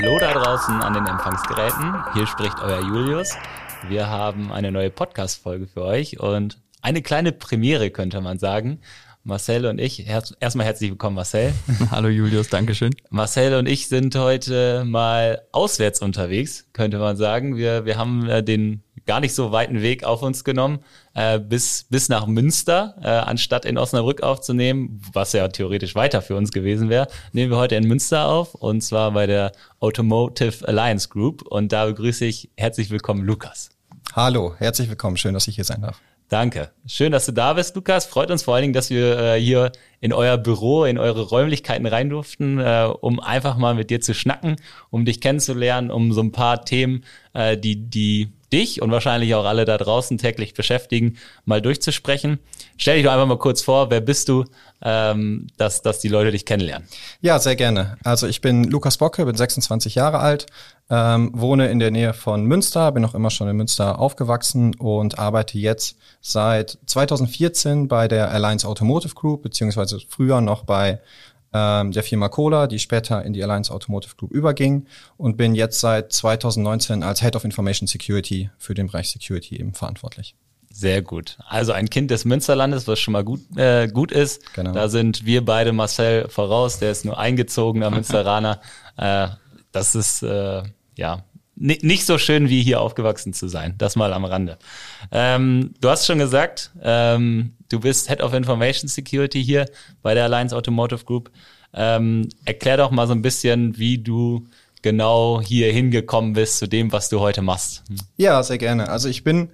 Hallo da draußen an den Empfangsgeräten. Hier spricht euer Julius. Wir haben eine neue Podcast-Folge für euch und eine kleine Premiere, könnte man sagen. Marcel und ich, erstmal herzlich willkommen, Marcel. Hallo Julius, Dankeschön. Marcel und ich sind heute mal auswärts unterwegs, könnte man sagen. Wir, wir haben äh, den gar nicht so weiten Weg auf uns genommen, äh, bis, bis nach Münster, äh, anstatt in Osnabrück aufzunehmen, was ja theoretisch weiter für uns gewesen wäre, nehmen wir heute in Münster auf und zwar bei der Automotive Alliance Group und da begrüße ich herzlich willkommen Lukas. Hallo, herzlich willkommen, schön, dass ich hier sein darf. Danke. Schön, dass du da bist, Lukas. Freut uns vor allen Dingen, dass wir äh, hier in euer Büro, in eure Räumlichkeiten rein durften, äh, um einfach mal mit dir zu schnacken, um dich kennenzulernen, um so ein paar Themen, äh, die, die dich und wahrscheinlich auch alle da draußen täglich beschäftigen, mal durchzusprechen. Stell dich doch einfach mal kurz vor, wer bist du, ähm, dass, dass die Leute dich kennenlernen? Ja, sehr gerne. Also ich bin Lukas Bocke, bin 26 Jahre alt, ähm, wohne in der Nähe von Münster, bin auch immer schon in Münster aufgewachsen und arbeite jetzt seit 2014 bei der Alliance Automotive Group, beziehungsweise früher noch bei der Firma Cola, die später in die Alliance Automotive Group überging und bin jetzt seit 2019 als Head of Information Security für den Bereich Security eben verantwortlich. Sehr gut. Also ein Kind des Münsterlandes, was schon mal gut, äh, gut ist. Genau. Da sind wir beide Marcel voraus, der ist nur eingezogener Münsteraner. äh, das ist äh, ja nicht so schön wie hier aufgewachsen zu sein. Das mal am Rande. Ähm, du hast schon gesagt, ähm, du bist Head of Information Security hier bei der Alliance Automotive Group. Ähm, erklär doch mal so ein bisschen, wie du genau hier hingekommen bist zu dem, was du heute machst. Hm. Ja, sehr gerne. Also ich bin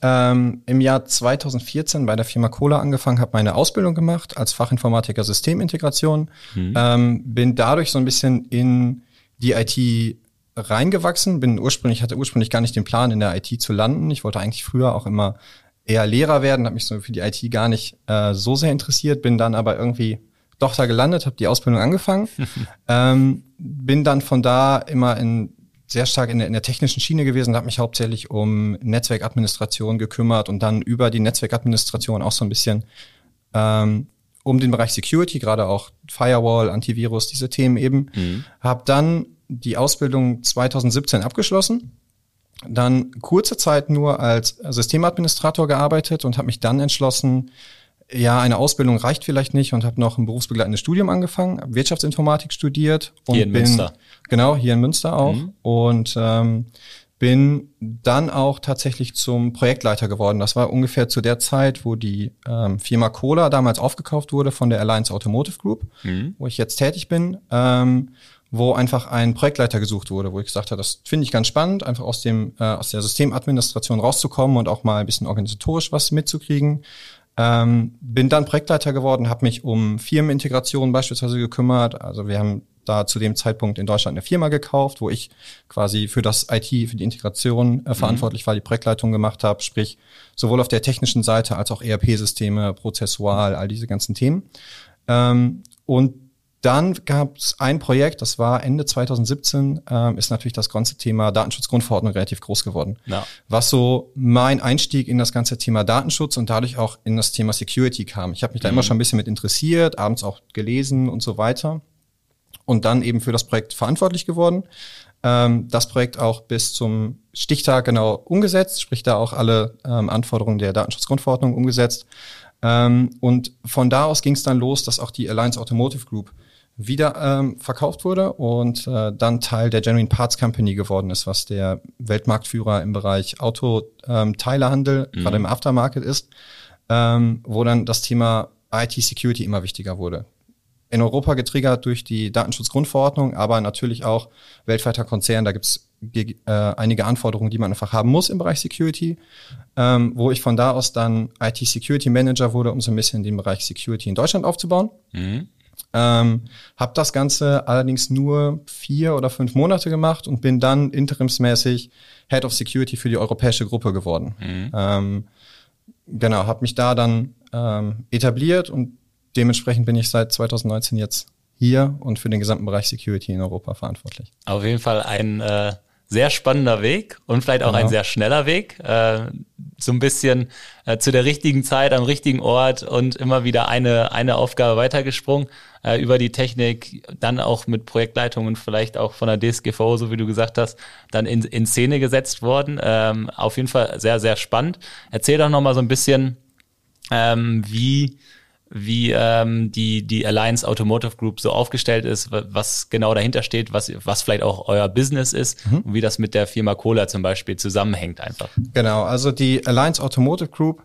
ähm, im Jahr 2014 bei der Firma Cola angefangen, habe meine Ausbildung gemacht als Fachinformatiker Systemintegration, mhm. ähm, bin dadurch so ein bisschen in die IT reingewachsen, bin ursprünglich, hatte ursprünglich gar nicht den Plan, in der IT zu landen. Ich wollte eigentlich früher auch immer eher Lehrer werden, habe mich so für die IT gar nicht äh, so sehr interessiert, bin dann aber irgendwie doch da gelandet, habe die Ausbildung angefangen, ähm, bin dann von da immer in sehr stark in der, in der technischen Schiene gewesen, habe mich hauptsächlich um Netzwerkadministration gekümmert und dann über die Netzwerkadministration auch so ein bisschen ähm, um den Bereich Security, gerade auch Firewall, Antivirus, diese Themen eben. Mhm. Habe dann die Ausbildung 2017 abgeschlossen, dann kurze Zeit nur als Systemadministrator gearbeitet und habe mich dann entschlossen, ja, eine Ausbildung reicht vielleicht nicht und habe noch ein berufsbegleitendes Studium angefangen, Wirtschaftsinformatik studiert und hier in bin Münster. genau hier in Münster auch mhm. und ähm, bin dann auch tatsächlich zum Projektleiter geworden. Das war ungefähr zu der Zeit, wo die ähm, Firma Cola damals aufgekauft wurde von der Alliance Automotive Group, mhm. wo ich jetzt tätig bin. Ähm, wo einfach ein Projektleiter gesucht wurde, wo ich gesagt habe, das finde ich ganz spannend, einfach aus dem äh, aus der Systemadministration rauszukommen und auch mal ein bisschen organisatorisch was mitzukriegen. Ähm, bin dann Projektleiter geworden, habe mich um Firmenintegration beispielsweise gekümmert. Also wir haben da zu dem Zeitpunkt in Deutschland eine Firma gekauft, wo ich quasi für das IT, für die Integration äh, mhm. verantwortlich war, die Projektleitung gemacht habe, sprich sowohl auf der technischen Seite als auch ERP-Systeme, prozessual, all diese ganzen Themen. Ähm, und dann gab es ein Projekt, das war Ende 2017, ähm, ist natürlich das ganze Thema Datenschutzgrundverordnung relativ groß geworden. Ja. Was so mein Einstieg in das ganze Thema Datenschutz und dadurch auch in das Thema Security kam. Ich habe mich da immer mhm. schon ein bisschen mit interessiert, abends auch gelesen und so weiter. Und dann eben für das Projekt verantwortlich geworden. Ähm, das Projekt auch bis zum Stichtag genau umgesetzt, sprich da auch alle ähm, Anforderungen der Datenschutzgrundverordnung umgesetzt. Ähm, und von da aus ging es dann los, dass auch die Alliance Automotive Group wieder ähm, verkauft wurde und äh, dann Teil der Genuine Parts Company geworden ist, was der Weltmarktführer im Bereich Autoteilehandel, ähm, mhm. gerade im Aftermarket ist, ähm, wo dann das Thema IT-Security immer wichtiger wurde. In Europa getriggert durch die Datenschutzgrundverordnung, aber natürlich auch weltweiter Konzern, da gibt's äh, einige Anforderungen, die man einfach haben muss im Bereich Security, ähm, wo ich von da aus dann IT-Security Manager wurde, um so ein bisschen den Bereich Security in Deutschland aufzubauen. Mhm. Ähm, habe das Ganze allerdings nur vier oder fünf Monate gemacht und bin dann interimsmäßig Head of Security für die europäische Gruppe geworden. Mhm. Ähm, genau, habe mich da dann ähm, etabliert und dementsprechend bin ich seit 2019 jetzt hier und für den gesamten Bereich Security in Europa verantwortlich. Auf jeden Fall ein äh, sehr spannender Weg und vielleicht auch genau. ein sehr schneller Weg. Äh, so ein bisschen äh, zu der richtigen Zeit am richtigen Ort und immer wieder eine, eine Aufgabe weitergesprungen äh, über die Technik, dann auch mit Projektleitung und vielleicht auch von der DSGVO, so wie du gesagt hast, dann in, in Szene gesetzt worden. Ähm, auf jeden Fall sehr, sehr spannend. Erzähl doch nochmal so ein bisschen, ähm, wie wie ähm, die, die Alliance Automotive Group so aufgestellt ist, was genau dahinter steht, was, was vielleicht auch euer Business ist mhm. und wie das mit der Firma Cola zum Beispiel zusammenhängt einfach. Genau, also die Alliance Automotive Group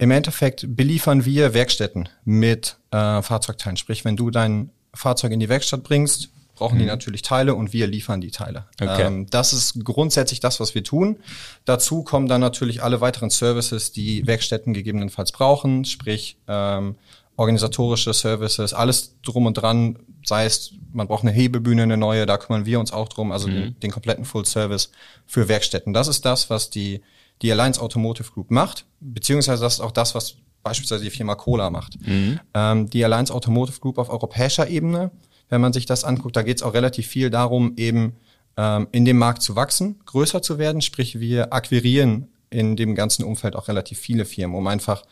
im Endeffekt beliefern wir Werkstätten mit äh, Fahrzeugteilen. Sprich, wenn du dein Fahrzeug in die Werkstatt bringst, brauchen mhm. die natürlich Teile und wir liefern die Teile. Okay. Ähm, das ist grundsätzlich das, was wir tun. Dazu kommen dann natürlich alle weiteren Services, die Werkstätten gegebenenfalls brauchen, sprich ähm, organisatorische Services, alles drum und dran, sei es, man braucht eine Hebebühne, eine neue, da kümmern wir uns auch drum, also mhm. den, den kompletten Full Service für Werkstätten. Das ist das, was die die Alliance Automotive Group macht, beziehungsweise das ist auch das, was beispielsweise die Firma Cola macht. Mhm. Ähm, die Alliance Automotive Group auf europäischer Ebene, wenn man sich das anguckt, da geht es auch relativ viel darum, eben ähm, in dem Markt zu wachsen, größer zu werden, sprich wir akquirieren in dem ganzen Umfeld auch relativ viele Firmen, um einfach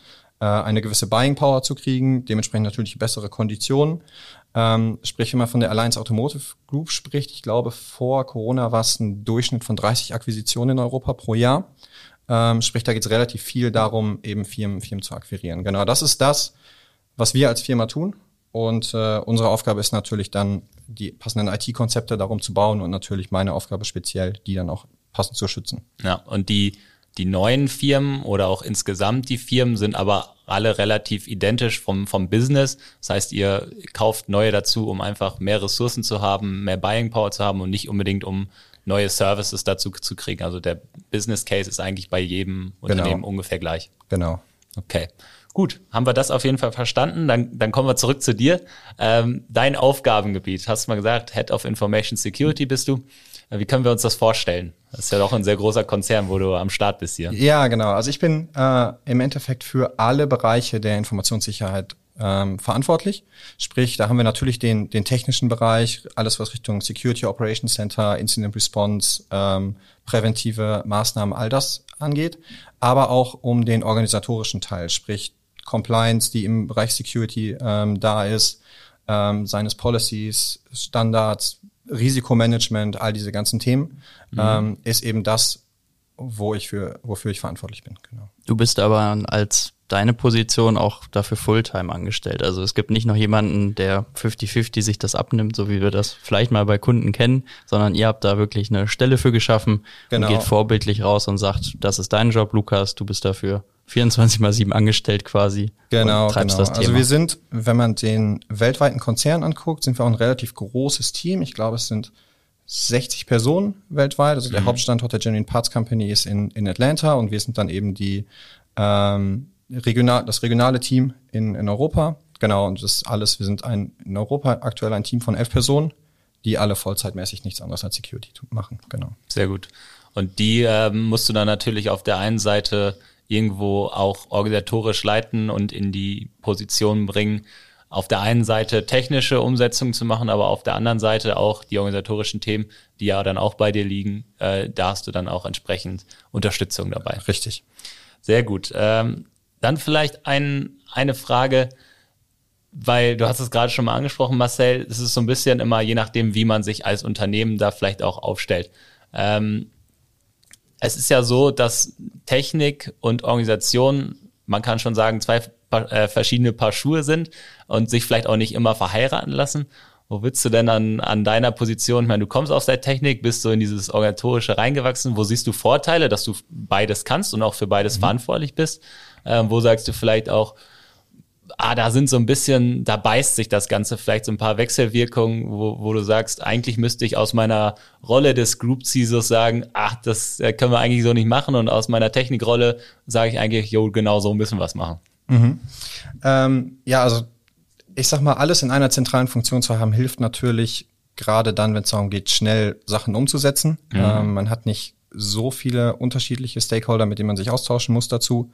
äh, eine gewisse Buying Power zu kriegen, dementsprechend natürlich bessere Konditionen. Ähm, sprich, wenn man von der Alliance Automotive Group spricht, ich glaube, vor Corona war es ein Durchschnitt von 30 Akquisitionen in Europa pro Jahr. Ähm, sprich, da geht es relativ viel darum, eben Firmen, Firmen zu akquirieren. Genau, das ist das, was wir als Firma tun. Und äh, unsere Aufgabe ist natürlich dann, die passenden IT-Konzepte darum zu bauen und natürlich meine Aufgabe speziell, die dann auch passend zu schützen. Ja, und die, die neuen Firmen oder auch insgesamt die Firmen sind aber alle relativ identisch vom, vom Business. Das heißt, ihr kauft neue dazu, um einfach mehr Ressourcen zu haben, mehr Buying Power zu haben und nicht unbedingt um neue Services dazu zu kriegen. Also der Business Case ist eigentlich bei jedem Unternehmen genau. ungefähr gleich. Genau. Okay. Gut, haben wir das auf jeden Fall verstanden. Dann, dann kommen wir zurück zu dir. Ähm, dein Aufgabengebiet, hast du mal gesagt, Head of Information Security bist du. Wie können wir uns das vorstellen? Das ist ja doch ein sehr großer Konzern, wo du am Start bist hier. Ja, genau. Also ich bin äh, im Endeffekt für alle Bereiche der Informationssicherheit ähm, verantwortlich. Sprich, da haben wir natürlich den, den technischen Bereich, alles was Richtung Security Operations Center, Incident Response, ähm, präventive Maßnahmen, all das angeht, aber auch um den organisatorischen Teil, sprich Compliance, die im Bereich Security ähm, da ist, ähm, seines Policies, Standards, Risikomanagement, all diese ganzen Themen, mhm. ähm, ist eben das, wo ich für, wofür ich verantwortlich bin. Genau. Du bist aber als deine Position auch dafür Fulltime angestellt. Also es gibt nicht noch jemanden, der 50-50 sich das abnimmt, so wie wir das vielleicht mal bei Kunden kennen, sondern ihr habt da wirklich eine Stelle für geschaffen genau. und geht vorbildlich raus und sagt, das ist dein Job, Lukas, du bist dafür 24 mal 7 angestellt quasi. Genau, genau. Also wir sind, wenn man den weltweiten Konzern anguckt, sind wir auch ein relativ großes Team. Ich glaube, es sind 60 Personen weltweit. Also der mhm. Hauptstandort der Genuine Parts Company ist in, in Atlanta und wir sind dann eben die ähm, regional, das regionale Team in, in Europa. Genau, und das ist alles, wir sind ein, in Europa aktuell ein Team von elf Personen, die alle vollzeitmäßig nichts anderes als Security machen. Genau. Sehr gut. Und die ähm, musst du dann natürlich auf der einen Seite irgendwo auch organisatorisch leiten und in die Position bringen, auf der einen Seite technische Umsetzung zu machen, aber auf der anderen Seite auch die organisatorischen Themen, die ja dann auch bei dir liegen, äh, da hast du dann auch entsprechend Unterstützung dabei. Richtig. Sehr gut. Ähm, dann vielleicht ein, eine Frage, weil du hast es gerade schon mal angesprochen, Marcel, es ist so ein bisschen immer je nachdem, wie man sich als Unternehmen da vielleicht auch aufstellt. Ähm, es ist ja so, dass Technik und Organisation, man kann schon sagen, zwei äh, verschiedene Paar Schuhe sind und sich vielleicht auch nicht immer verheiraten lassen. Wo willst du denn an, an deiner Position, ich meine, du kommst aus der Technik, bist so in dieses Organisatorische reingewachsen, wo siehst du Vorteile, dass du beides kannst und auch für beides mhm. verantwortlich bist? Ähm, wo sagst du vielleicht auch, ah, da sind so ein bisschen, da beißt sich das Ganze vielleicht so ein paar Wechselwirkungen, wo, wo du sagst, eigentlich müsste ich aus meiner Rolle des Group CISOs sagen, ach, das äh, können wir eigentlich so nicht machen und aus meiner Technikrolle sage ich eigentlich, jo, genau so müssen wir es machen. Mhm. Ähm, ja, also ich sag mal, alles in einer zentralen Funktion zu haben, hilft natürlich gerade dann, wenn es darum geht, schnell Sachen umzusetzen. Mhm. Ähm, man hat nicht so viele unterschiedliche Stakeholder, mit denen man sich austauschen muss dazu.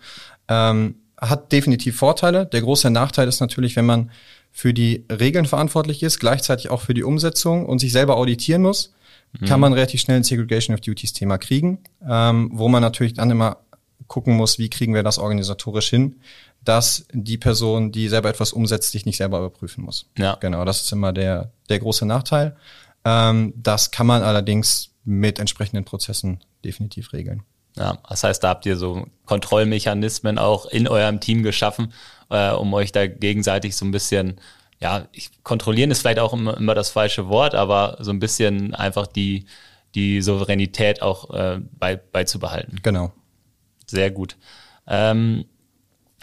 Ähm, hat definitiv Vorteile. Der große Nachteil ist natürlich, wenn man für die Regeln verantwortlich ist, gleichzeitig auch für die Umsetzung und sich selber auditieren muss, mhm. kann man relativ schnell ein Segregation of Duties Thema kriegen, ähm, wo man natürlich dann immer gucken muss, wie kriegen wir das organisatorisch hin, dass die Person, die selber etwas umsetzt, sich nicht selber überprüfen muss. Ja. Genau, das ist immer der, der große Nachteil. Ähm, das kann man allerdings mit entsprechenden Prozessen definitiv regeln. Ja, das heißt, da habt ihr so Kontrollmechanismen auch in eurem Team geschaffen, äh, um euch da gegenseitig so ein bisschen, ja, ich, kontrollieren ist vielleicht auch immer, immer das falsche Wort, aber so ein bisschen einfach die, die Souveränität auch äh, bei, beizubehalten. Genau. Sehr gut. Ähm,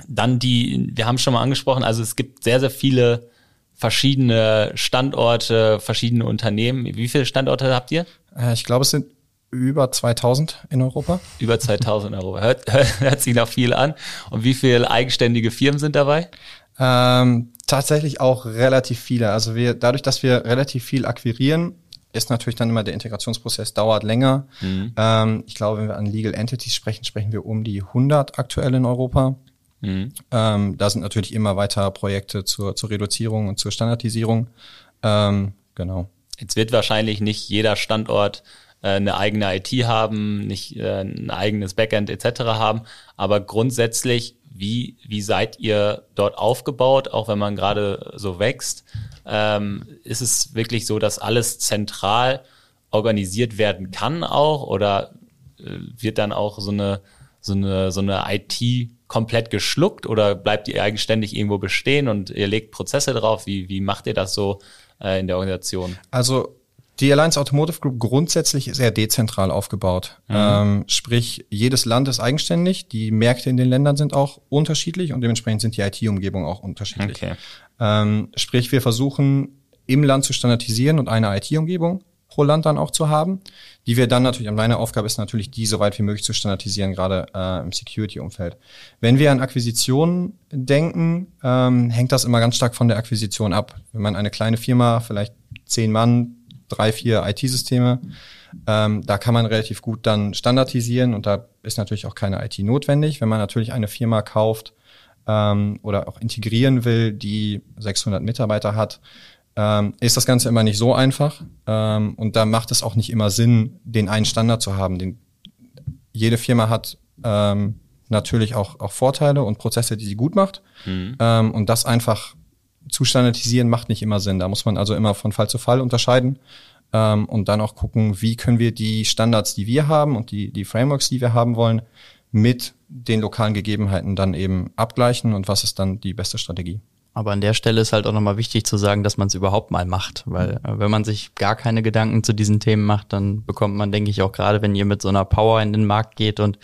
dann die, wir haben schon mal angesprochen, also es gibt sehr, sehr viele verschiedene Standorte, verschiedene Unternehmen. Wie viele Standorte habt ihr? Äh, ich glaube, es sind über 2000 in Europa. Über 2000 in Europa. Hört, hört, hört sich noch viel an. Und wie viele eigenständige Firmen sind dabei? Ähm, tatsächlich auch relativ viele. Also wir, dadurch, dass wir relativ viel akquirieren, ist natürlich dann immer der Integrationsprozess dauert länger. Mhm. Ähm, ich glaube, wenn wir an Legal Entities sprechen, sprechen wir um die 100 aktuell in Europa. Mhm. Ähm, da sind natürlich immer weiter Projekte zur, zur Reduzierung und zur Standardisierung. Ähm, genau. Jetzt wird wahrscheinlich nicht jeder Standort äh, eine eigene IT haben, nicht äh, ein eigenes Backend etc. haben, aber grundsätzlich, wie, wie seid ihr dort aufgebaut, auch wenn man gerade so wächst? Ähm, ist es wirklich so, dass alles zentral organisiert werden kann auch oder äh, wird dann auch so eine, so eine, so eine IT komplett geschluckt oder bleibt ihr eigenständig irgendwo bestehen und ihr legt Prozesse drauf? Wie, wie macht ihr das so äh, in der Organisation? Also die Alliance Automotive Group grundsätzlich ist sehr dezentral aufgebaut. Mhm. Ähm, sprich, jedes Land ist eigenständig, die Märkte in den Ländern sind auch unterschiedlich und dementsprechend sind die IT-Umgebungen auch unterschiedlich. Okay. Ähm, sprich, wir versuchen im Land zu standardisieren und eine IT-Umgebung pro Land dann auch zu haben, die wir dann natürlich, meine Aufgabe ist natürlich, die so weit wie möglich zu standardisieren, gerade äh, im Security-Umfeld. Wenn wir an Akquisitionen denken, ähm, hängt das immer ganz stark von der Akquisition ab. Wenn man eine kleine Firma, vielleicht zehn Mann, drei, vier IT-Systeme. Ähm, da kann man relativ gut dann standardisieren und da ist natürlich auch keine IT notwendig. Wenn man natürlich eine Firma kauft ähm, oder auch integrieren will, die 600 Mitarbeiter hat, ähm, ist das Ganze immer nicht so einfach. Ähm, und da macht es auch nicht immer Sinn, den einen Standard zu haben. Den, jede Firma hat ähm, natürlich auch, auch Vorteile und Prozesse, die sie gut macht. Mhm. Ähm, und das einfach zu standardisieren macht nicht immer Sinn. Da muss man also immer von Fall zu Fall unterscheiden ähm, und dann auch gucken, wie können wir die Standards, die wir haben und die, die Frameworks, die wir haben wollen, mit den lokalen Gegebenheiten dann eben abgleichen und was ist dann die beste Strategie. Aber an der Stelle ist halt auch nochmal wichtig zu sagen, dass man es überhaupt mal macht, weil äh, wenn man sich gar keine Gedanken zu diesen Themen macht, dann bekommt man, denke ich, auch gerade, wenn ihr mit so einer Power in den Markt geht und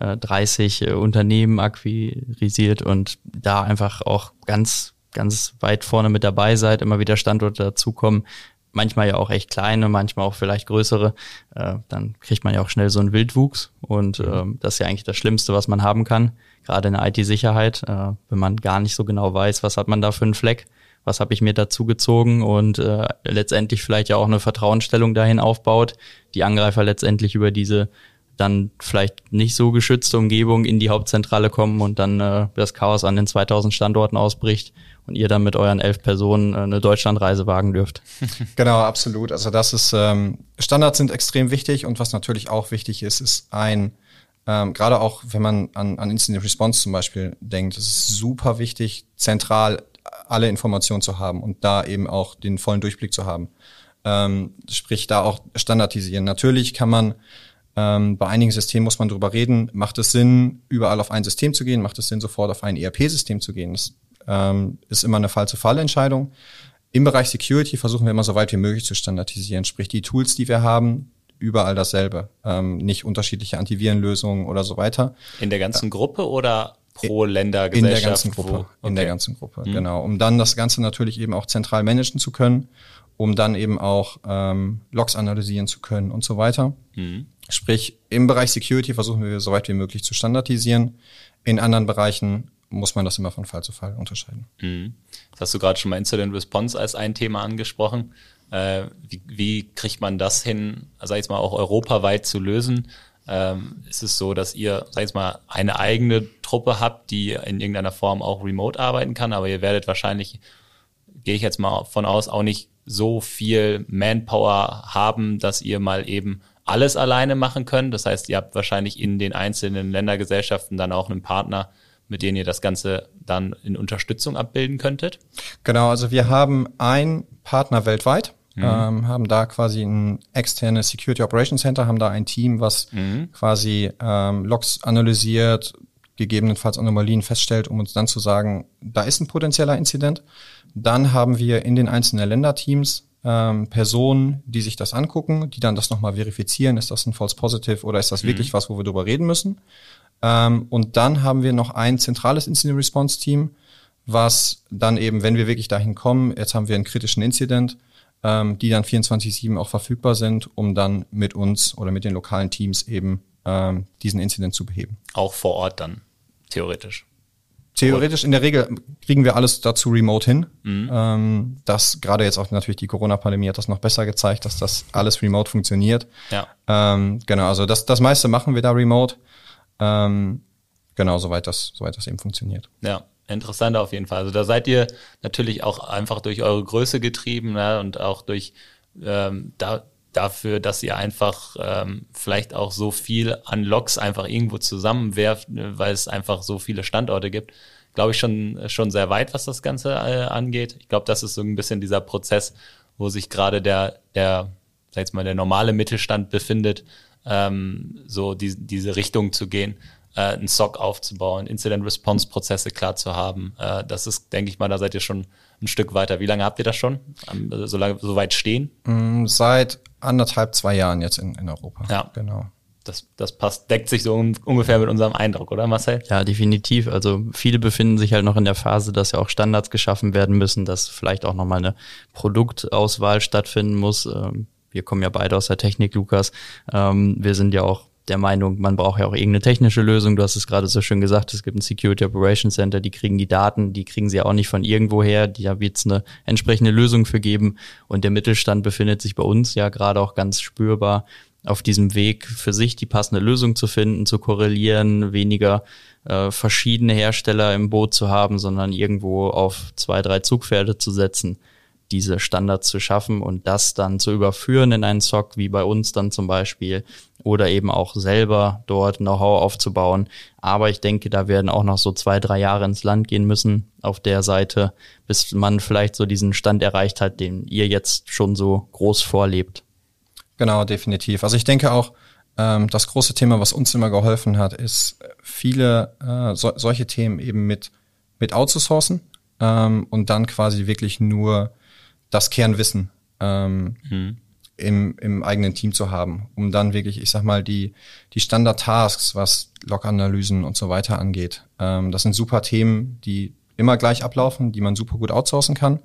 äh, 30 äh, Unternehmen akquirisiert und da einfach auch ganz ganz weit vorne mit dabei seid, immer wieder Standorte dazukommen, manchmal ja auch echt kleine, manchmal auch vielleicht größere, äh, dann kriegt man ja auch schnell so einen Wildwuchs. Und äh, das ist ja eigentlich das Schlimmste, was man haben kann, gerade in der IT-Sicherheit, äh, wenn man gar nicht so genau weiß, was hat man da für einen Fleck, was habe ich mir dazu gezogen und äh, letztendlich vielleicht ja auch eine Vertrauensstellung dahin aufbaut, die Angreifer letztendlich über diese dann vielleicht nicht so geschützte Umgebung in die Hauptzentrale kommen und dann äh, das Chaos an den 2000 Standorten ausbricht und ihr dann mit euren elf Personen äh, eine Deutschlandreise wagen dürft. Genau, absolut. Also das ist, ähm, Standards sind extrem wichtig und was natürlich auch wichtig ist, ist ein, ähm, gerade auch wenn man an, an Incident Response zum Beispiel denkt, es ist super wichtig, zentral alle Informationen zu haben und da eben auch den vollen Durchblick zu haben. Ähm, sprich, da auch standardisieren. Natürlich kann man ähm, bei einigen Systemen muss man drüber reden, macht es Sinn, überall auf ein System zu gehen, macht es Sinn, sofort auf ein ERP-System zu gehen. Das ähm, ist immer eine Fall-zu-Fall-Entscheidung. Im Bereich Security versuchen wir immer so weit wie möglich zu standardisieren. Sprich, die Tools, die wir haben, überall dasselbe. Ähm, nicht unterschiedliche Antivirenlösungen oder so weiter. In der ganzen Gruppe oder pro Ländergesellschaft? In der ganzen Gruppe. Okay. In der ganzen Gruppe, mhm. genau. Um dann das Ganze natürlich eben auch zentral managen zu können, um dann eben auch ähm, Logs analysieren zu können und so weiter. Mhm. Sprich, im Bereich Security versuchen wir so weit wie möglich zu standardisieren. In anderen Bereichen muss man das immer von Fall zu Fall unterscheiden. Mhm. Das hast du gerade schon mal Incident Response als ein Thema angesprochen. Äh, wie, wie, kriegt man das hin, sag ich mal, auch europaweit zu lösen? Ähm, ist es so, dass ihr, sag ich mal, eine eigene Truppe habt, die in irgendeiner Form auch remote arbeiten kann, aber ihr werdet wahrscheinlich, gehe ich jetzt mal von aus, auch nicht so viel Manpower haben, dass ihr mal eben alles alleine machen könnt. Das heißt, ihr habt wahrscheinlich in den einzelnen Ländergesellschaften dann auch einen Partner, mit dem ihr das Ganze dann in Unterstützung abbilden könntet. Genau, also wir haben einen Partner weltweit, mhm. ähm, haben da quasi ein externes Security Operations Center, haben da ein Team, was mhm. quasi ähm, Logs analysiert, gegebenenfalls Anomalien feststellt, um uns dann zu sagen, da ist ein potenzieller Inzident. Dann haben wir in den einzelnen Länderteams ähm, Personen, die sich das angucken, die dann das nochmal verifizieren, ist das ein False Positive oder ist das mhm. wirklich was, wo wir drüber reden müssen. Ähm, und dann haben wir noch ein zentrales Incident Response Team, was dann eben, wenn wir wirklich dahin kommen, jetzt haben wir einen kritischen Incident, ähm, die dann 24-7 auch verfügbar sind, um dann mit uns oder mit den lokalen Teams eben ähm, diesen Incident zu beheben. Auch vor Ort dann, theoretisch. Theoretisch in der Regel kriegen wir alles dazu remote hin. Mhm. Ähm, das gerade jetzt auch natürlich die Corona-Pandemie hat das noch besser gezeigt, dass das alles remote funktioniert. Ja. Ähm, genau, also das, das meiste machen wir da remote. Ähm, genau, soweit das, soweit das eben funktioniert. Ja, interessant auf jeden Fall. Also da seid ihr natürlich auch einfach durch eure Größe getrieben ne, und auch durch ähm, da, dafür, dass ihr einfach ähm, vielleicht auch so viel an Loks einfach irgendwo zusammenwerft, ne, weil es einfach so viele Standorte gibt, glaube ich schon schon sehr weit, was das Ganze äh, angeht. Ich glaube, das ist so ein bisschen dieser Prozess, wo sich gerade der der sag jetzt mal der normale Mittelstand befindet, ähm, so die, diese Richtung zu gehen, äh, einen SOC aufzubauen, Incident-Response-Prozesse klar zu haben. Äh, das ist, denke ich mal, da seid ihr schon ein Stück weiter. Wie lange habt ihr das schon? Also so, lange, so weit stehen? Mm, seit anderthalb, zwei Jahren jetzt in, in Europa. Ja. Genau. Das, das passt, deckt sich so ungefähr mit unserem Eindruck, oder Marcel? Ja, definitiv. Also viele befinden sich halt noch in der Phase, dass ja auch Standards geschaffen werden müssen, dass vielleicht auch nochmal eine Produktauswahl stattfinden muss. Ähm, wir kommen ja beide aus der Technik, Lukas. Ähm, wir sind ja auch der Meinung, man braucht ja auch irgendeine technische Lösung. Du hast es gerade so schön gesagt, es gibt ein Security Operations Center, die kriegen die Daten, die kriegen sie auch nicht von irgendwoher. Da wird es eine entsprechende Lösung für geben. Und der Mittelstand befindet sich bei uns ja gerade auch ganz spürbar auf diesem Weg, für sich die passende Lösung zu finden, zu korrelieren, weniger äh, verschiedene Hersteller im Boot zu haben, sondern irgendwo auf zwei, drei Zugpferde zu setzen diese Standards zu schaffen und das dann zu überführen in einen SOC, wie bei uns dann zum Beispiel, oder eben auch selber dort Know-how aufzubauen. Aber ich denke, da werden auch noch so zwei, drei Jahre ins Land gehen müssen auf der Seite, bis man vielleicht so diesen Stand erreicht hat, den ihr jetzt schon so groß vorlebt. Genau, definitiv. Also ich denke auch, ähm, das große Thema, was uns immer geholfen hat, ist viele äh, so, solche Themen eben mit, mit outzusourcen ähm, und dann quasi wirklich nur das Kernwissen ähm, mhm. im, im eigenen Team zu haben, um dann wirklich, ich sag mal, die, die Standard-Tasks, was Log-Analysen und so weiter angeht. Ähm, das sind super Themen, die immer gleich ablaufen, die man super gut outsourcen kann,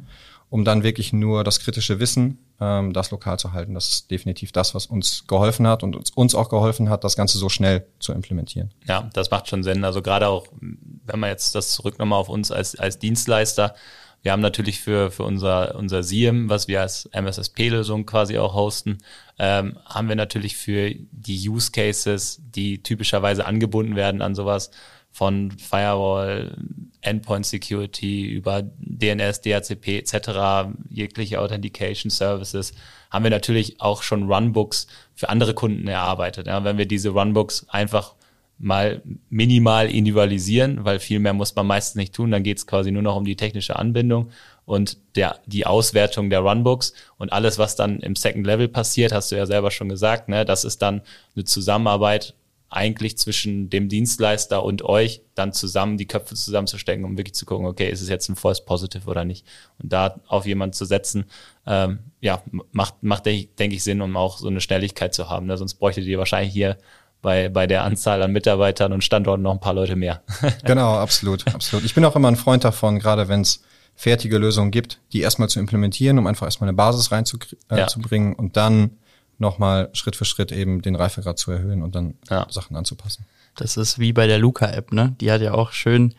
um dann wirklich nur das kritische Wissen, ähm, das lokal zu halten. Das ist definitiv das, was uns geholfen hat und uns, uns auch geholfen hat, das Ganze so schnell zu implementieren. Ja, das macht schon Sinn. Also gerade auch, wenn man jetzt das zurück nochmal auf uns als, als Dienstleister wir haben natürlich für, für unser, unser SIEM, was wir als MSSP-Lösung quasi auch hosten, ähm, haben wir natürlich für die Use Cases, die typischerweise angebunden werden an sowas von Firewall, Endpoint Security über DNS, DHCP etc., jegliche Authentication Services, haben wir natürlich auch schon Runbooks für andere Kunden erarbeitet. Ja, wenn wir diese Runbooks einfach mal minimal individualisieren, weil viel mehr muss man meistens nicht tun. Dann geht es quasi nur noch um die technische Anbindung und der, die Auswertung der Runbooks und alles, was dann im Second Level passiert, hast du ja selber schon gesagt, ne, das ist dann eine Zusammenarbeit eigentlich zwischen dem Dienstleister und euch, dann zusammen die Köpfe zusammenzustecken, um wirklich zu gucken, okay, ist es jetzt ein False Positive oder nicht? Und da auf jemanden zu setzen, ähm, ja, macht, macht denke ich, Sinn, um auch so eine Schnelligkeit zu haben. Ne? Sonst bräuchtet ihr wahrscheinlich hier bei, bei der Anzahl an Mitarbeitern und Standorten noch ein paar Leute mehr. genau, absolut, absolut. Ich bin auch immer ein Freund davon, gerade wenn es fertige Lösungen gibt, die erstmal zu implementieren, um einfach erstmal eine Basis reinzubringen äh, ja. und dann nochmal Schritt für Schritt eben den Reifegrad zu erhöhen und dann ja. Sachen anzupassen. Das ist wie bei der Luca-App, ne? Die hat ja auch schön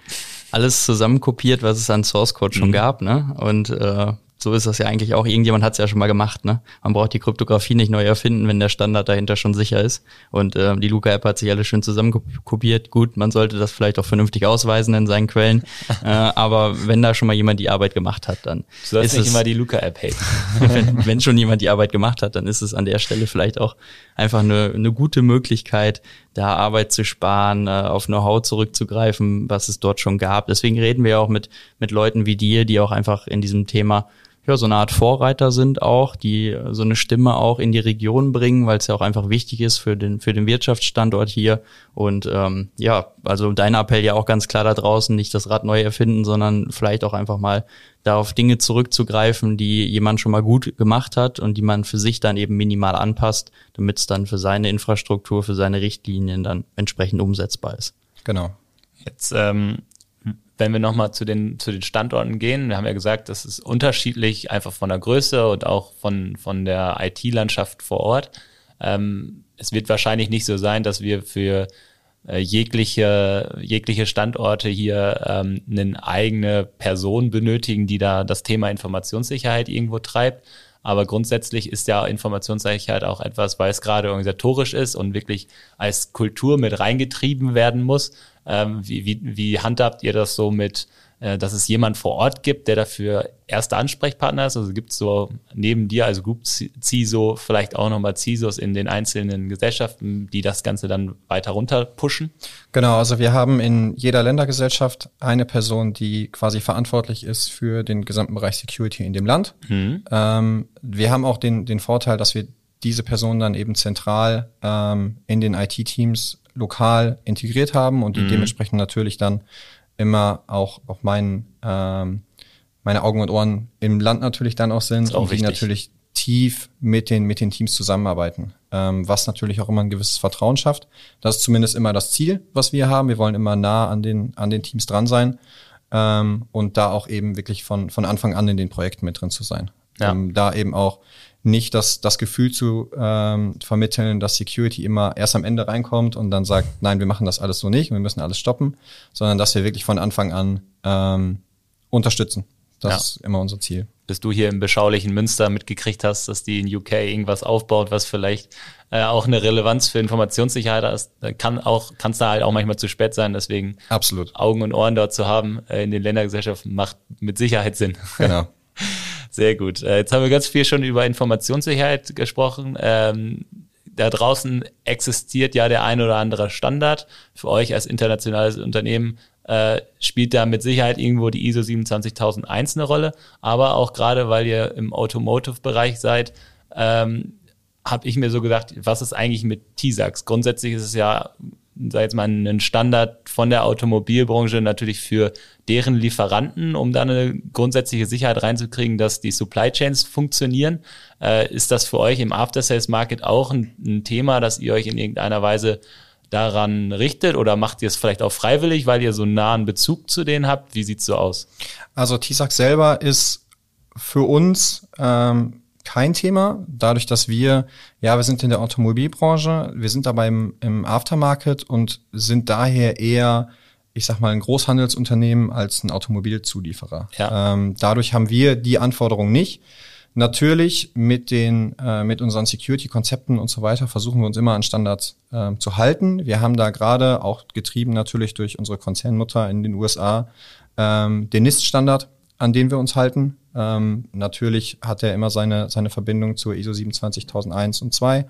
alles zusammenkopiert, was es an Source Code schon mhm. gab, ne? Und äh, so ist das ja eigentlich auch. Irgendjemand hat es ja schon mal gemacht. Ne? Man braucht die Kryptographie nicht neu erfinden, wenn der Standard dahinter schon sicher ist. Und äh, die Luca-App hat sich alle schön zusammenkopiert. Gut, man sollte das vielleicht auch vernünftig ausweisen in seinen Quellen. äh, aber wenn da schon mal jemand die Arbeit gemacht hat, dann ist nicht es, immer die Luca-App haten. wenn, wenn schon jemand die Arbeit gemacht hat, dann ist es an der Stelle vielleicht auch einfach eine, eine gute Möglichkeit, da Arbeit zu sparen, äh, auf Know-how zurückzugreifen, was es dort schon gab. Deswegen reden wir auch mit, mit Leuten wie dir, die auch einfach in diesem Thema ja, so eine Art Vorreiter sind auch, die so eine Stimme auch in die Region bringen, weil es ja auch einfach wichtig ist für den, für den Wirtschaftsstandort hier. Und ähm, ja, also dein Appell ja auch ganz klar da draußen, nicht das Rad neu erfinden, sondern vielleicht auch einfach mal darauf Dinge zurückzugreifen, die jemand schon mal gut gemacht hat und die man für sich dann eben minimal anpasst, damit es dann für seine Infrastruktur, für seine Richtlinien dann entsprechend umsetzbar ist. Genau. Jetzt ähm, wenn wir nochmal zu den, zu den Standorten gehen, wir haben ja gesagt, das ist unterschiedlich, einfach von der Größe und auch von, von der IT-Landschaft vor Ort. Ähm, es wird wahrscheinlich nicht so sein, dass wir für äh, jegliche, jegliche Standorte hier ähm, eine eigene Person benötigen, die da das Thema Informationssicherheit irgendwo treibt. Aber grundsätzlich ist ja Informationssicherheit auch etwas, weil es gerade organisatorisch ist und wirklich als Kultur mit reingetrieben werden muss. Ähm, wie, wie, wie handhabt ihr das so mit, äh, dass es jemand vor Ort gibt, der dafür erster Ansprechpartner ist? Also gibt es so neben dir, also Group CISO, vielleicht auch nochmal CISOs in den einzelnen Gesellschaften, die das Ganze dann weiter runter pushen? Genau, also wir haben in jeder Ländergesellschaft eine Person, die quasi verantwortlich ist für den gesamten Bereich Security in dem Land. Mhm. Ähm, wir haben auch den, den Vorteil, dass wir diese Person dann eben zentral ähm, in den IT-Teams lokal integriert haben und die mhm. dementsprechend natürlich dann immer auch auf meinen ähm, meine Augen und Ohren im Land natürlich dann auch sind auch und die natürlich tief mit den mit den Teams zusammenarbeiten, ähm, was natürlich auch immer ein gewisses Vertrauen schafft. Das ist zumindest immer das Ziel, was wir haben. Wir wollen immer nah an den an den Teams dran sein ähm, und da auch eben wirklich von von Anfang an in den Projekten mit drin zu sein. Ja. Um da eben auch nicht das, das Gefühl zu ähm, vermitteln, dass Security immer erst am Ende reinkommt und dann sagt, nein, wir machen das alles so nicht, wir müssen alles stoppen, sondern dass wir wirklich von Anfang an ähm, unterstützen. Das ja. ist immer unser Ziel. Bis du hier im beschaulichen Münster mitgekriegt hast, dass die in UK irgendwas aufbaut, was vielleicht äh, auch eine Relevanz für Informationssicherheit hat, kann auch, kann es da halt auch manchmal zu spät sein. Deswegen Absolut. Augen und Ohren dort zu haben äh, in den Ländergesellschaften macht mit Sicherheit Sinn. Genau. Sehr gut. Äh, jetzt haben wir ganz viel schon über Informationssicherheit gesprochen. Ähm, da draußen existiert ja der ein oder andere Standard. Für euch als internationales Unternehmen äh, spielt da mit Sicherheit irgendwo die ISO 27001 eine Rolle. Aber auch gerade, weil ihr im Automotive-Bereich seid, ähm, habe ich mir so gedacht, was ist eigentlich mit TISAX? Grundsätzlich ist es ja sag jetzt mal, einen Standard von der Automobilbranche natürlich für deren Lieferanten, um da eine grundsätzliche Sicherheit reinzukriegen, dass die Supply Chains funktionieren. Äh, ist das für euch im After Sales Market auch ein, ein Thema, dass ihr euch in irgendeiner Weise daran richtet oder macht ihr es vielleicht auch freiwillig, weil ihr so einen nahen Bezug zu denen habt? Wie sieht's so aus? Also TISAX selber ist für uns ähm, kein Thema, dadurch, dass wir, ja, wir sind in der Automobilbranche, wir sind dabei im, im Aftermarket und sind daher eher, ich sag mal, ein Großhandelsunternehmen als ein Automobilzulieferer. Ja. Ähm, dadurch haben wir die Anforderungen nicht. Natürlich mit den äh, mit unseren Security-Konzepten und so weiter versuchen wir uns immer an Standards äh, zu halten. Wir haben da gerade auch getrieben natürlich durch unsere Konzernmutter in den USA ähm, den NIST-Standard, an den wir uns halten. Ähm, natürlich hat er immer seine, seine Verbindung zur ISO 27001 und 2.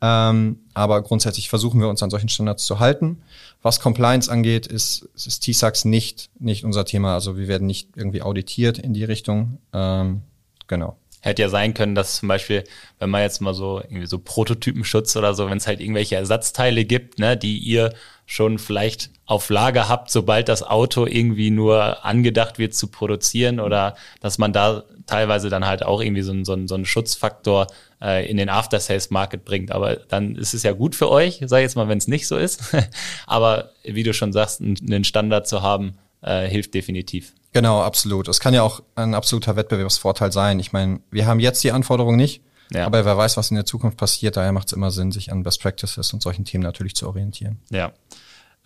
Ähm, aber grundsätzlich versuchen wir uns an solchen Standards zu halten. Was Compliance angeht, ist, ist TSAX nicht, nicht unser Thema. Also wir werden nicht irgendwie auditiert in die Richtung. Ähm, genau. Hätte ja sein können, dass zum Beispiel, wenn man jetzt mal so irgendwie so Prototypenschutz oder so, wenn es halt irgendwelche Ersatzteile gibt, ne, die ihr schon vielleicht auf Lager habt, sobald das Auto irgendwie nur angedacht wird zu produzieren oder dass man da teilweise dann halt auch irgendwie so, einen, so, so einen Schutzfaktor äh, in den After-Sales-Market bringt. Aber dann ist es ja gut für euch, sag ich jetzt mal, wenn es nicht so ist. Aber wie du schon sagst, einen Standard zu haben, äh, hilft definitiv. Genau, absolut. Es kann ja auch ein absoluter Wettbewerbsvorteil sein. Ich meine, wir haben jetzt die Anforderungen nicht, ja. aber wer weiß, was in der Zukunft passiert. Daher macht es immer Sinn, sich an Best Practices und solchen Themen natürlich zu orientieren. Ja.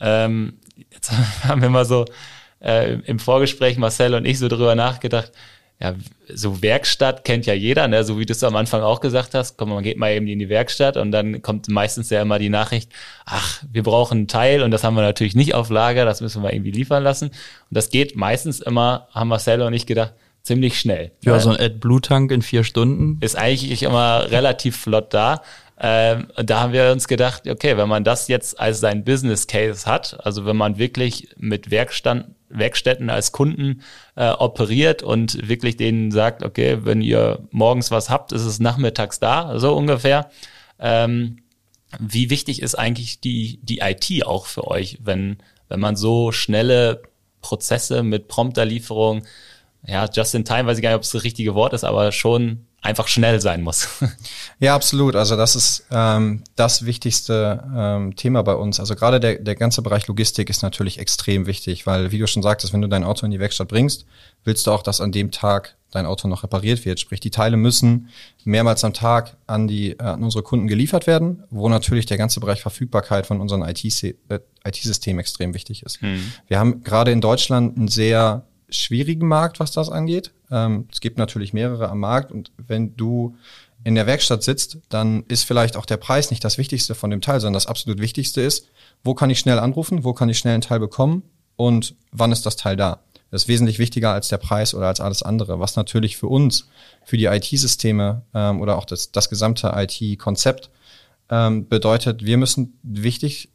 Ähm, jetzt haben wir mal so äh, im Vorgespräch, Marcel und ich, so drüber nachgedacht, ja, so Werkstatt kennt ja jeder, ne? so wie du es am Anfang auch gesagt hast, komm, man geht mal eben in die Werkstatt und dann kommt meistens ja immer die Nachricht, ach, wir brauchen ein Teil und das haben wir natürlich nicht auf Lager, das müssen wir irgendwie liefern lassen. Und das geht meistens immer, haben Marcel und ich gedacht, ziemlich schnell. Ja, so ein AdBlue-Tank in vier Stunden. Ist eigentlich immer relativ flott da. Ähm, da haben wir uns gedacht, okay, wenn man das jetzt als sein Business Case hat, also wenn man wirklich mit Werkstand, Werkstätten als Kunden äh, operiert und wirklich denen sagt, okay, wenn ihr morgens was habt, ist es nachmittags da, so ungefähr. Ähm, wie wichtig ist eigentlich die, die IT auch für euch, wenn, wenn man so schnelle Prozesse mit Prompterlieferung, ja, just in time, weiß ich gar nicht, ob es das richtige Wort ist, aber schon einfach schnell sein muss. Ja, absolut. Also das ist ähm, das wichtigste ähm, Thema bei uns. Also gerade der, der ganze Bereich Logistik ist natürlich extrem wichtig, weil, wie du schon sagtest, wenn du dein Auto in die Werkstatt bringst, willst du auch, dass an dem Tag dein Auto noch repariert wird. Sprich, die Teile müssen mehrmals am Tag an die äh, an unsere Kunden geliefert werden, wo natürlich der ganze Bereich Verfügbarkeit von unseren IT-Systemen äh, extrem wichtig ist. Hm. Wir haben gerade in Deutschland ein sehr schwierigen Markt, was das angeht. Ähm, es gibt natürlich mehrere am Markt und wenn du in der Werkstatt sitzt, dann ist vielleicht auch der Preis nicht das Wichtigste von dem Teil, sondern das absolut Wichtigste ist, wo kann ich schnell anrufen, wo kann ich schnell einen Teil bekommen und wann ist das Teil da. Das ist wesentlich wichtiger als der Preis oder als alles andere, was natürlich für uns, für die IT-Systeme ähm, oder auch das, das gesamte IT-Konzept ähm, bedeutet, wir müssen wichtig,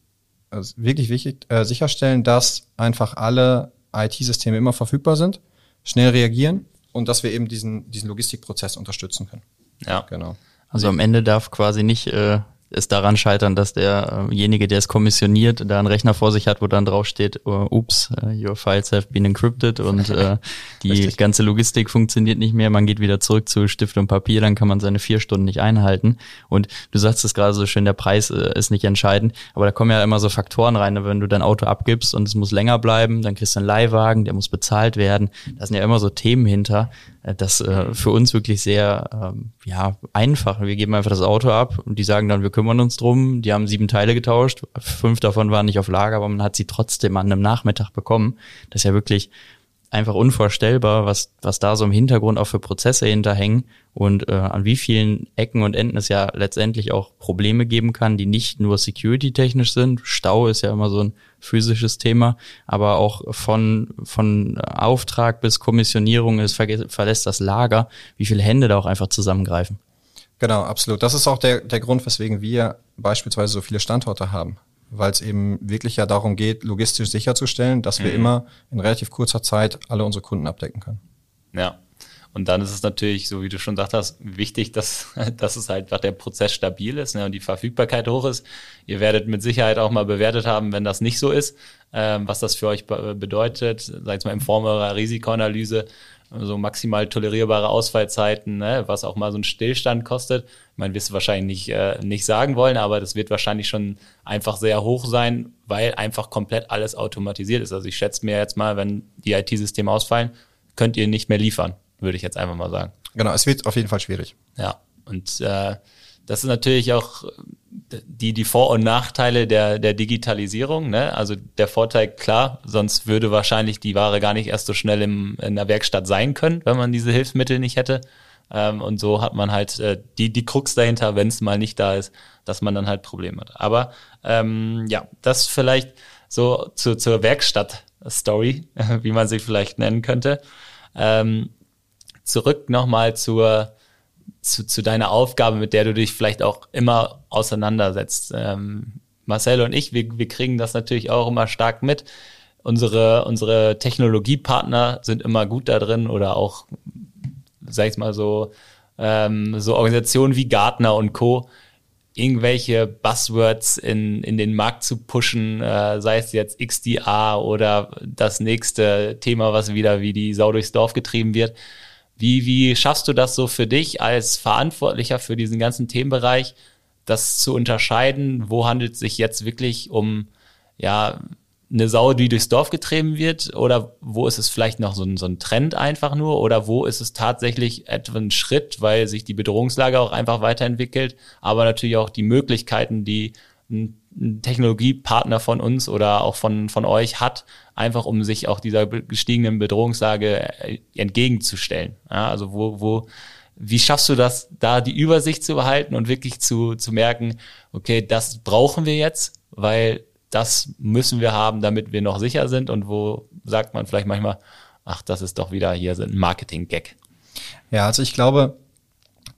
also wirklich wichtig äh, sicherstellen, dass einfach alle IT-Systeme immer verfügbar sind, schnell reagieren und dass wir eben diesen, diesen Logistikprozess unterstützen können. Ja, genau. Also am Ende darf quasi nicht äh, es daran scheitern, dass derjenige, der es kommissioniert, da einen Rechner vor sich hat, wo dann draufsteht, ups, uh, your files have been encrypted und äh, die ganze Logistik funktioniert nicht mehr, man geht wieder zurück zu Stift und Papier, dann kann man seine vier Stunden nicht einhalten. Und du sagst es gerade so schön, der Preis äh, ist nicht entscheidend, aber da kommen ja immer so Faktoren rein, wenn du dein Auto abgibst und es muss länger bleiben, dann kriegst du einen Leihwagen, der muss bezahlt werden. Da sind ja immer so Themen hinter, äh, das äh, für uns wirklich sehr ähm, ja, einfach. Wir geben einfach das Auto ab und die sagen dann, wir kümmern uns drum. Die haben sieben Teile getauscht, fünf davon waren nicht auf Lager, aber man hat sie trotzdem an einem Nachmittag bekommen. Das ist ja wirklich einfach unvorstellbar, was, was da so im Hintergrund auch für Prozesse hinterhängen und äh, an wie vielen Ecken und Enden es ja letztendlich auch Probleme geben kann, die nicht nur security-technisch sind. Stau ist ja immer so ein physisches Thema, aber auch von, von Auftrag bis Kommissionierung, es verlässt das Lager, wie viele Hände da auch einfach zusammengreifen. Genau, absolut. Das ist auch der, der Grund, weswegen wir beispielsweise so viele Standorte haben weil es eben wirklich ja darum geht, logistisch sicherzustellen, dass wir mhm. immer in relativ kurzer Zeit alle unsere Kunden abdecken können. Ja. Und dann ist es natürlich, so wie du schon gesagt hast, wichtig, dass, dass es halt der Prozess stabil ist ne, und die Verfügbarkeit hoch ist. Ihr werdet mit Sicherheit auch mal bewertet haben, wenn das nicht so ist, ähm, was das für euch bedeutet, sag ich mal in Form eurer Risikoanalyse so maximal tolerierbare Ausfallzeiten, ne, was auch mal so ein Stillstand kostet. Ich meine, wirst du wahrscheinlich nicht, äh, nicht sagen wollen, aber das wird wahrscheinlich schon einfach sehr hoch sein, weil einfach komplett alles automatisiert ist. Also ich schätze mir jetzt mal, wenn die IT-Systeme ausfallen, könnt ihr nicht mehr liefern, würde ich jetzt einfach mal sagen. Genau, es wird auf jeden Fall schwierig. Ja, und äh, das ist natürlich auch die, die Vor- und Nachteile der, der Digitalisierung. Ne? Also der Vorteil, klar, sonst würde wahrscheinlich die Ware gar nicht erst so schnell im, in der Werkstatt sein können, wenn man diese Hilfsmittel nicht hätte. Ähm, und so hat man halt äh, die, die Krux dahinter, wenn es mal nicht da ist, dass man dann halt Probleme hat. Aber ähm, ja, das vielleicht so zu, zur Werkstatt-Story, wie man sie vielleicht nennen könnte. Ähm, zurück nochmal zur zu, zu deiner Aufgabe, mit der du dich vielleicht auch immer auseinandersetzt. Ähm, Marcel und ich, wir, wir kriegen das natürlich auch immer stark mit. Unsere, unsere Technologiepartner sind immer gut da drin oder auch, sag ich mal so, ähm, so Organisationen wie Gartner und Co., irgendwelche Buzzwords in, in den Markt zu pushen, äh, sei es jetzt XDR oder das nächste Thema, was wieder wie die Sau durchs Dorf getrieben wird. Wie, wie schaffst du das so für dich als Verantwortlicher für diesen ganzen Themenbereich, das zu unterscheiden? Wo handelt es sich jetzt wirklich um, ja, eine Sau, die durchs Dorf getrieben wird? Oder wo ist es vielleicht noch so ein, so ein Trend einfach nur? Oder wo ist es tatsächlich etwa ein Schritt, weil sich die Bedrohungslage auch einfach weiterentwickelt, aber natürlich auch die Möglichkeiten, die einen Technologiepartner von uns oder auch von, von euch hat, einfach um sich auch dieser gestiegenen Bedrohungslage äh, entgegenzustellen. Ja, also wo, wo, wie schaffst du das, da die Übersicht zu behalten und wirklich zu, zu merken, okay, das brauchen wir jetzt, weil das müssen wir haben, damit wir noch sicher sind und wo sagt man vielleicht manchmal, ach, das ist doch wieder hier ein Marketing-Gag. Ja, also ich glaube,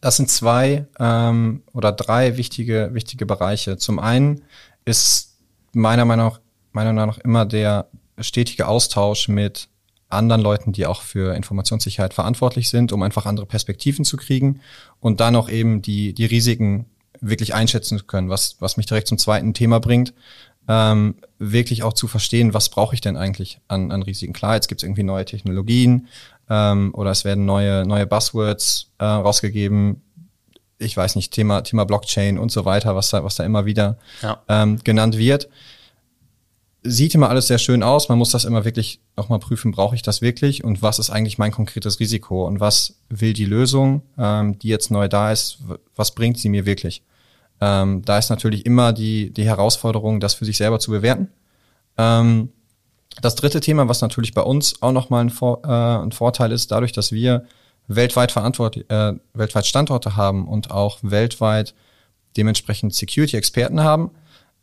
das sind zwei ähm, oder drei wichtige, wichtige Bereiche. Zum einen ist meiner Meinung nach, meiner Meinung nach immer der stetige Austausch mit anderen Leuten, die auch für Informationssicherheit verantwortlich sind, um einfach andere Perspektiven zu kriegen und dann auch eben die, die Risiken wirklich einschätzen zu können, was, was mich direkt zum zweiten Thema bringt, ähm, wirklich auch zu verstehen, was brauche ich denn eigentlich an, an Risiken. Klar, jetzt gibt es irgendwie neue Technologien ähm, oder es werden neue, neue Buzzwords äh, rausgegeben, ich weiß nicht, Thema, Thema Blockchain und so weiter, was da, was da immer wieder ja. ähm, genannt wird. Sieht immer alles sehr schön aus. Man muss das immer wirklich nochmal prüfen, brauche ich das wirklich und was ist eigentlich mein konkretes Risiko und was will die Lösung, ähm, die jetzt neu da ist, was bringt sie mir wirklich? Ähm, da ist natürlich immer die, die Herausforderung, das für sich selber zu bewerten. Ähm, das dritte Thema, was natürlich bei uns auch nochmal ein, Vor äh, ein Vorteil ist, dadurch, dass wir weltweit verantwortlich, äh, weltweit Standorte haben und auch weltweit dementsprechend Security-Experten haben,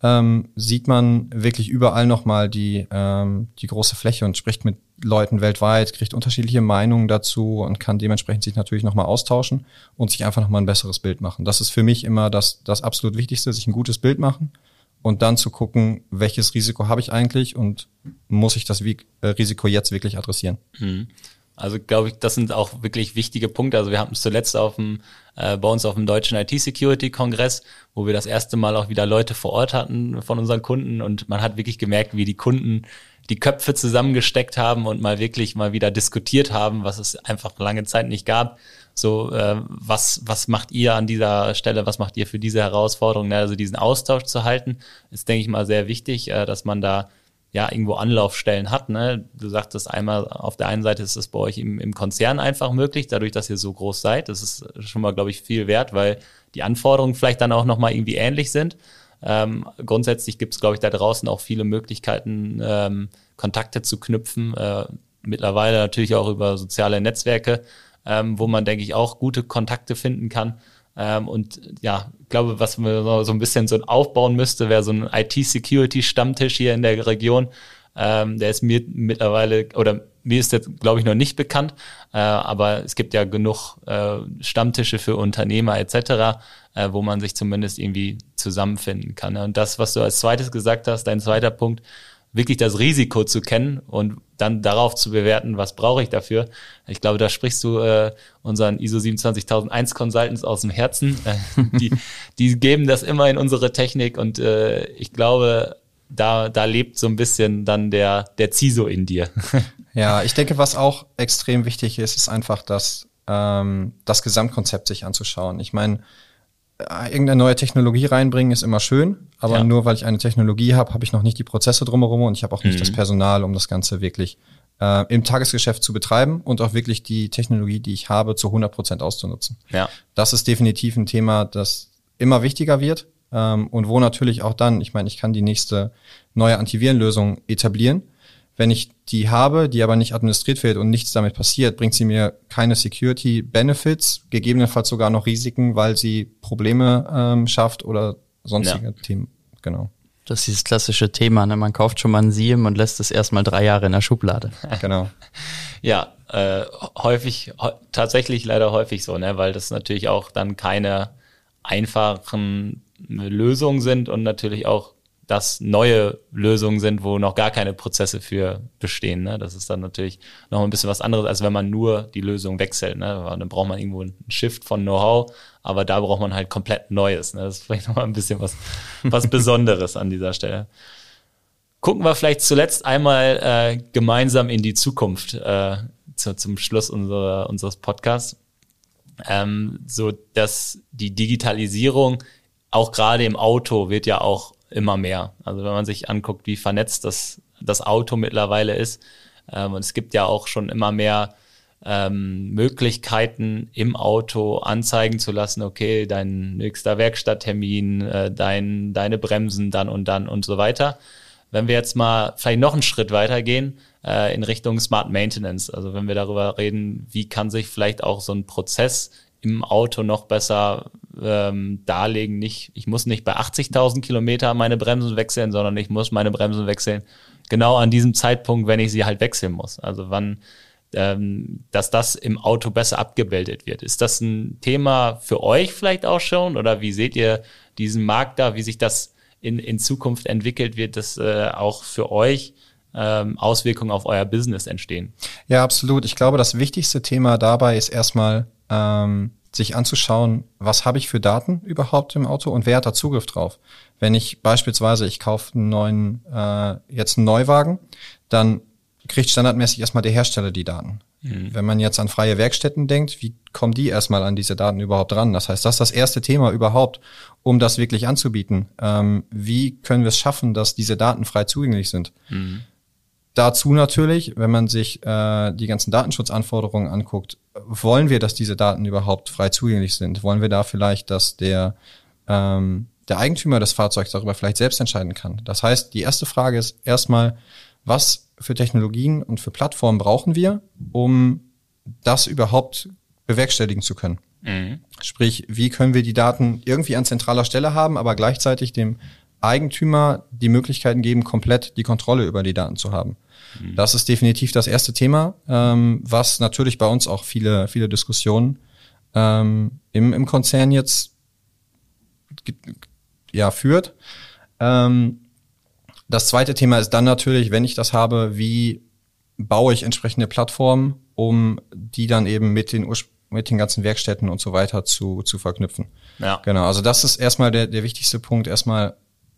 ähm, sieht man wirklich überall nochmal die, ähm, die große Fläche und spricht mit Leuten weltweit, kriegt unterschiedliche Meinungen dazu und kann dementsprechend sich natürlich nochmal austauschen und sich einfach nochmal ein besseres Bild machen. Das ist für mich immer das, das absolut Wichtigste, sich ein gutes Bild machen und dann zu gucken, welches Risiko habe ich eigentlich und muss ich das äh, Risiko jetzt wirklich adressieren. Mhm. Also glaube ich, das sind auch wirklich wichtige Punkte. Also wir hatten es zuletzt auf dem, äh, bei uns auf dem deutschen IT-Security-Kongress, wo wir das erste Mal auch wieder Leute vor Ort hatten von unseren Kunden und man hat wirklich gemerkt, wie die Kunden die Köpfe zusammengesteckt haben und mal wirklich mal wieder diskutiert haben, was es einfach lange Zeit nicht gab. So, äh, was, was macht ihr an dieser Stelle, was macht ihr für diese Herausforderung? Also diesen Austausch zu halten, ist, denke ich mal, sehr wichtig, äh, dass man da ja irgendwo Anlaufstellen hat. Ne? Du sagtest einmal, auf der einen Seite ist es bei euch im, im Konzern einfach möglich, dadurch, dass ihr so groß seid. Das ist schon mal, glaube ich, viel wert, weil die Anforderungen vielleicht dann auch nochmal irgendwie ähnlich sind. Ähm, grundsätzlich gibt es, glaube ich, da draußen auch viele Möglichkeiten, ähm, Kontakte zu knüpfen. Äh, mittlerweile natürlich auch über soziale Netzwerke, ähm, wo man, denke ich, auch gute Kontakte finden kann. Ähm, und ja, ich glaube, was man so ein bisschen so aufbauen müsste, wäre so ein IT-Security-Stammtisch hier in der Region. Ähm, der ist mir mittlerweile, oder mir ist jetzt, glaube ich, noch nicht bekannt, äh, aber es gibt ja genug äh, Stammtische für Unternehmer etc., äh, wo man sich zumindest irgendwie zusammenfinden kann. Und das, was du als zweites gesagt hast, dein zweiter Punkt, wirklich das Risiko zu kennen und dann darauf zu bewerten, was brauche ich dafür. Ich glaube, da sprichst du äh, unseren ISO 27001 Consultants aus dem Herzen. Äh, die, die geben das immer in unsere Technik und äh, ich glaube, da, da lebt so ein bisschen dann der, der CISO in dir. Ja, ich denke, was auch extrem wichtig ist, ist einfach das, ähm, das Gesamtkonzept sich anzuschauen. Ich meine, irgendeine neue Technologie reinbringen ist immer schön, aber ja. nur weil ich eine Technologie habe, habe ich noch nicht die Prozesse drumherum und ich habe auch nicht mhm. das Personal, um das Ganze wirklich äh, im Tagesgeschäft zu betreiben und auch wirklich die Technologie, die ich habe, zu 100 Prozent auszunutzen. Ja. Das ist definitiv ein Thema, das immer wichtiger wird ähm, und wo natürlich auch dann, ich meine, ich kann die nächste neue Antivirenlösung etablieren, wenn ich die habe, die aber nicht administriert wird und nichts damit passiert, bringt sie mir keine Security Benefits, gegebenenfalls sogar noch Risiken, weil sie Probleme ähm, schafft oder sonstige ja. Themen. Genau. Das ist dieses klassische Thema, ne? Man kauft schon mal ein Siem und lässt es erstmal drei Jahre in der Schublade. genau. ja, äh, häufig, tatsächlich leider häufig so, ne? Weil das natürlich auch dann keine einfachen Lösungen sind und natürlich auch das neue Lösungen sind, wo noch gar keine Prozesse für bestehen. Ne? Das ist dann natürlich noch ein bisschen was anderes, als wenn man nur die Lösung wechselt. Ne? Dann braucht man irgendwo einen Shift von Know-how, aber da braucht man halt komplett Neues. Ne? Das ist vielleicht noch mal ein bisschen was, was Besonderes an dieser Stelle. Gucken wir vielleicht zuletzt einmal äh, gemeinsam in die Zukunft äh, zu, zum Schluss unserer, unseres Podcasts. Ähm, so dass die Digitalisierung auch gerade im Auto wird ja auch immer mehr. Also wenn man sich anguckt, wie vernetzt das, das Auto mittlerweile ist, ähm, und es gibt ja auch schon immer mehr ähm, Möglichkeiten im Auto anzeigen zu lassen, okay, dein nächster Werkstatttermin, äh, dein, deine Bremsen dann und dann und so weiter. Wenn wir jetzt mal vielleicht noch einen Schritt weitergehen äh, in Richtung Smart Maintenance, also wenn wir darüber reden, wie kann sich vielleicht auch so ein Prozess im Auto noch besser ähm, darlegen. Nicht, ich muss nicht bei 80.000 Kilometer meine Bremsen wechseln, sondern ich muss meine Bremsen wechseln genau an diesem Zeitpunkt, wenn ich sie halt wechseln muss. Also wann ähm, dass das im Auto besser abgebildet wird. Ist das ein Thema für euch vielleicht auch schon oder wie seht ihr diesen Markt da, wie sich das in, in Zukunft entwickelt, wird das äh, auch für euch ähm, Auswirkungen auf euer Business entstehen? Ja, absolut. Ich glaube, das wichtigste Thema dabei ist erstmal ähm, sich anzuschauen, was habe ich für Daten überhaupt im Auto und wer hat da Zugriff drauf. Wenn ich beispielsweise, ich kaufe einen neuen, äh, jetzt einen Neuwagen, dann kriegt standardmäßig erstmal der Hersteller die Daten. Mhm. Wenn man jetzt an freie Werkstätten denkt, wie kommen die erstmal an diese Daten überhaupt ran? Das heißt, das ist das erste Thema überhaupt, um das wirklich anzubieten. Ähm, wie können wir es schaffen, dass diese Daten frei zugänglich sind? Mhm. Dazu natürlich, wenn man sich äh, die ganzen Datenschutzanforderungen anguckt, wollen wir, dass diese Daten überhaupt frei zugänglich sind? Wollen wir da vielleicht, dass der ähm, der Eigentümer des Fahrzeugs darüber vielleicht selbst entscheiden kann? Das heißt, die erste Frage ist erstmal, was für Technologien und für Plattformen brauchen wir, um das überhaupt bewerkstelligen zu können. Mhm. Sprich, wie können wir die Daten irgendwie an zentraler Stelle haben, aber gleichzeitig dem Eigentümer die Möglichkeiten geben, komplett die Kontrolle über die Daten zu haben. Mhm. Das ist definitiv das erste Thema, ähm, was natürlich bei uns auch viele, viele Diskussionen ähm, im, im Konzern jetzt ja führt. Ähm, das zweite Thema ist dann natürlich, wenn ich das habe, wie baue ich entsprechende Plattformen, um die dann eben mit den mit den ganzen Werkstätten und so weiter zu, zu verknüpfen. Ja. Genau. Also das ist erstmal der, der wichtigste Punkt. Erstmal,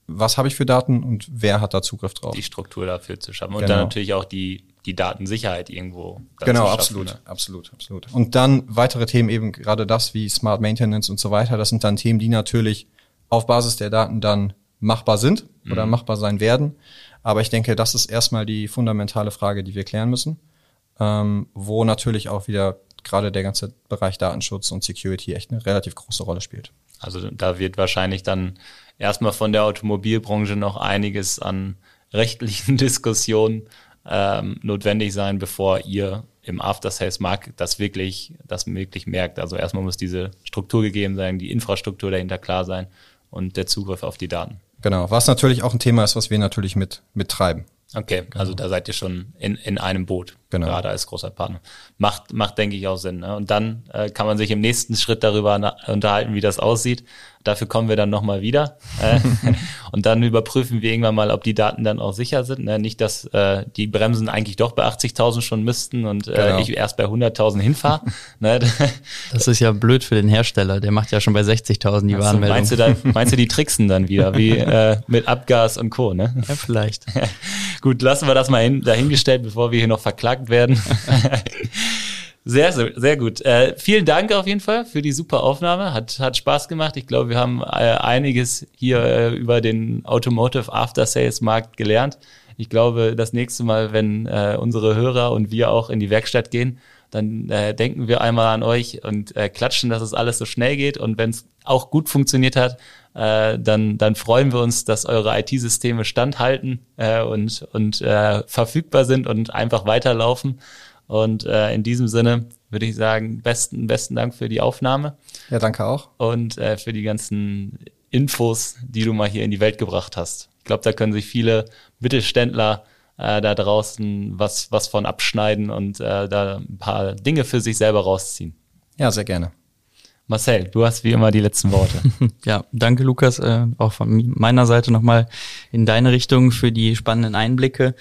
was habe ich für Daten und wer hat da Zugriff drauf? Die Struktur dafür zu schaffen. Und genau. dann natürlich auch die, die Datensicherheit irgendwo. Genau, schaffen, absolut, ne? absolut, absolut. Und dann weitere Themen eben gerade das wie Smart Maintenance und so weiter. Das sind dann Themen, die natürlich auf Basis der Daten dann machbar sind oder mhm. machbar sein werden. Aber ich denke, das ist erstmal die fundamentale Frage, die wir klären müssen, ähm, wo natürlich auch wieder gerade der ganze Bereich Datenschutz und Security echt eine relativ große Rolle spielt. Also da wird wahrscheinlich dann erstmal von der Automobilbranche noch einiges an rechtlichen Diskussionen ähm, notwendig sein, bevor ihr im After-Sales-Markt das wirklich, das wirklich merkt. Also erstmal muss diese Struktur gegeben sein, die Infrastruktur dahinter klar sein und der Zugriff auf die Daten. Genau, was natürlich auch ein Thema ist, was wir natürlich mit mittreiben. Okay, genau. also da seid ihr schon in, in einem Boot, genau. gerade als großer Partner. Macht, macht denke ich, auch Sinn. Ne? Und dann äh, kann man sich im nächsten Schritt darüber unterhalten, wie das aussieht. Dafür kommen wir dann nochmal wieder. Äh, und dann überprüfen wir irgendwann mal, ob die Daten dann auch sicher sind. Ne? Nicht, dass äh, die Bremsen eigentlich doch bei 80.000 schon müssten und äh, genau. ich erst bei 100.000 hinfahre. ne? Das ist ja blöd für den Hersteller. Der macht ja schon bei 60.000 die also, Warnmeldung. Meinst du, dann, meinst du, die tricksen dann wieder, wie äh, mit Abgas und Co., ne? Ja, vielleicht. Gut, lassen wir das mal hin, dahingestellt, bevor wir hier noch verklagt werden. Sehr, sehr gut. Äh, vielen Dank auf jeden Fall für die super Aufnahme. Hat, hat Spaß gemacht. Ich glaube, wir haben äh, einiges hier äh, über den Automotive After Sales Markt gelernt. Ich glaube, das nächste Mal, wenn äh, unsere Hörer und wir auch in die Werkstatt gehen, dann äh, denken wir einmal an euch und äh, klatschen, dass es alles so schnell geht. Und wenn es auch gut funktioniert hat, äh, dann, dann freuen wir uns, dass eure IT-Systeme standhalten äh, und, und äh, verfügbar sind und einfach weiterlaufen. Und äh, in diesem Sinne würde ich sagen, besten, besten Dank für die Aufnahme. Ja, danke auch. Und äh, für die ganzen Infos, die du mal hier in die Welt gebracht hast. Ich glaube, da können sich viele Mittelständler äh, da draußen was, was von abschneiden und äh, da ein paar Dinge für sich selber rausziehen. Ja, sehr gerne. Marcel, du hast wie immer die letzten Worte. Ja, danke Lukas, äh, auch von meiner Seite nochmal in deine Richtung für die spannenden Einblicke.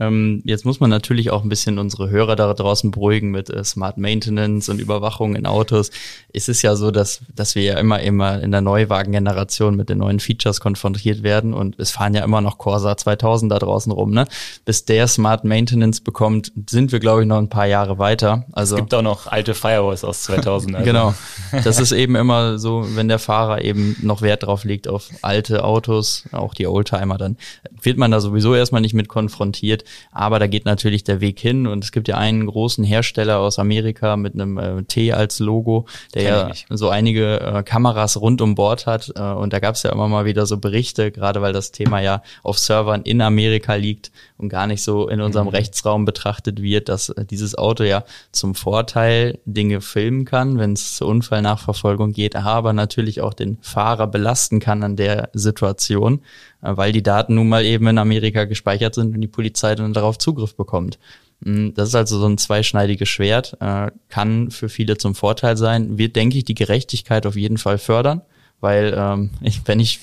Ähm, jetzt muss man natürlich auch ein bisschen unsere Hörer da draußen beruhigen mit äh, Smart Maintenance und Überwachung in Autos. Es ist ja so, dass, dass wir ja immer, immer in der Neuwagengeneration mit den neuen Features konfrontiert werden und es fahren ja immer noch Corsa 2000 da draußen rum, ne? Bis der Smart Maintenance bekommt, sind wir, glaube ich, noch ein paar Jahre weiter. Also, es gibt auch noch alte Firewalls aus 2000. Also. genau. Das ist eben immer so, wenn der Fahrer eben noch Wert drauf legt auf alte Autos, auch die Oldtimer, dann wird man da sowieso erstmal nicht mit konfrontiert. Aber da geht natürlich der Weg hin. Und es gibt ja einen großen Hersteller aus Amerika mit einem äh, T als Logo, der ja so einige äh, Kameras rund um Bord hat. Äh, und da gab es ja immer mal wieder so Berichte, gerade weil das Thema ja auf Servern in Amerika liegt und gar nicht so in unserem mhm. Rechtsraum betrachtet wird, dass äh, dieses Auto ja zum Vorteil Dinge filmen kann, wenn es zur Unfallnachverfolgung geht, aber natürlich auch den Fahrer belasten kann an der Situation, weil die Daten nun mal eben in Amerika gespeichert sind und die Polizei dann darauf Zugriff bekommt. Mm, das ist also so ein zweischneidiges Schwert, äh, kann für viele zum Vorteil sein, wird, denke ich, die Gerechtigkeit auf jeden Fall fördern, weil ähm, wenn ich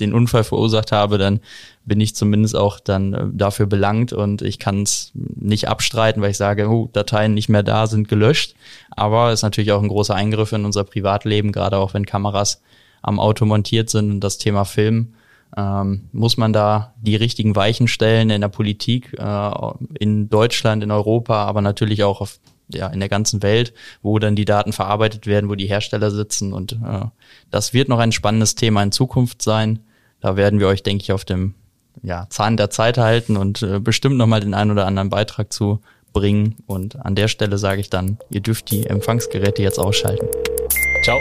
den Unfall verursacht habe, dann bin ich zumindest auch dann äh, dafür belangt und ich kann es nicht abstreiten, weil ich sage, oh, Dateien nicht mehr da, sind gelöscht. Aber es ist natürlich auch ein großer Eingriff in unser Privatleben, gerade auch wenn Kameras am Auto montiert sind und das Thema Film. Ähm, muss man da die richtigen Weichen stellen in der Politik, äh, in Deutschland, in Europa, aber natürlich auch auf, ja, in der ganzen Welt, wo dann die Daten verarbeitet werden, wo die Hersteller sitzen. Und äh, das wird noch ein spannendes Thema in Zukunft sein. Da werden wir euch, denke ich, auf dem ja, Zahn der Zeit halten und äh, bestimmt nochmal den einen oder anderen Beitrag zu bringen. Und an der Stelle sage ich dann, ihr dürft die Empfangsgeräte jetzt ausschalten. Ciao.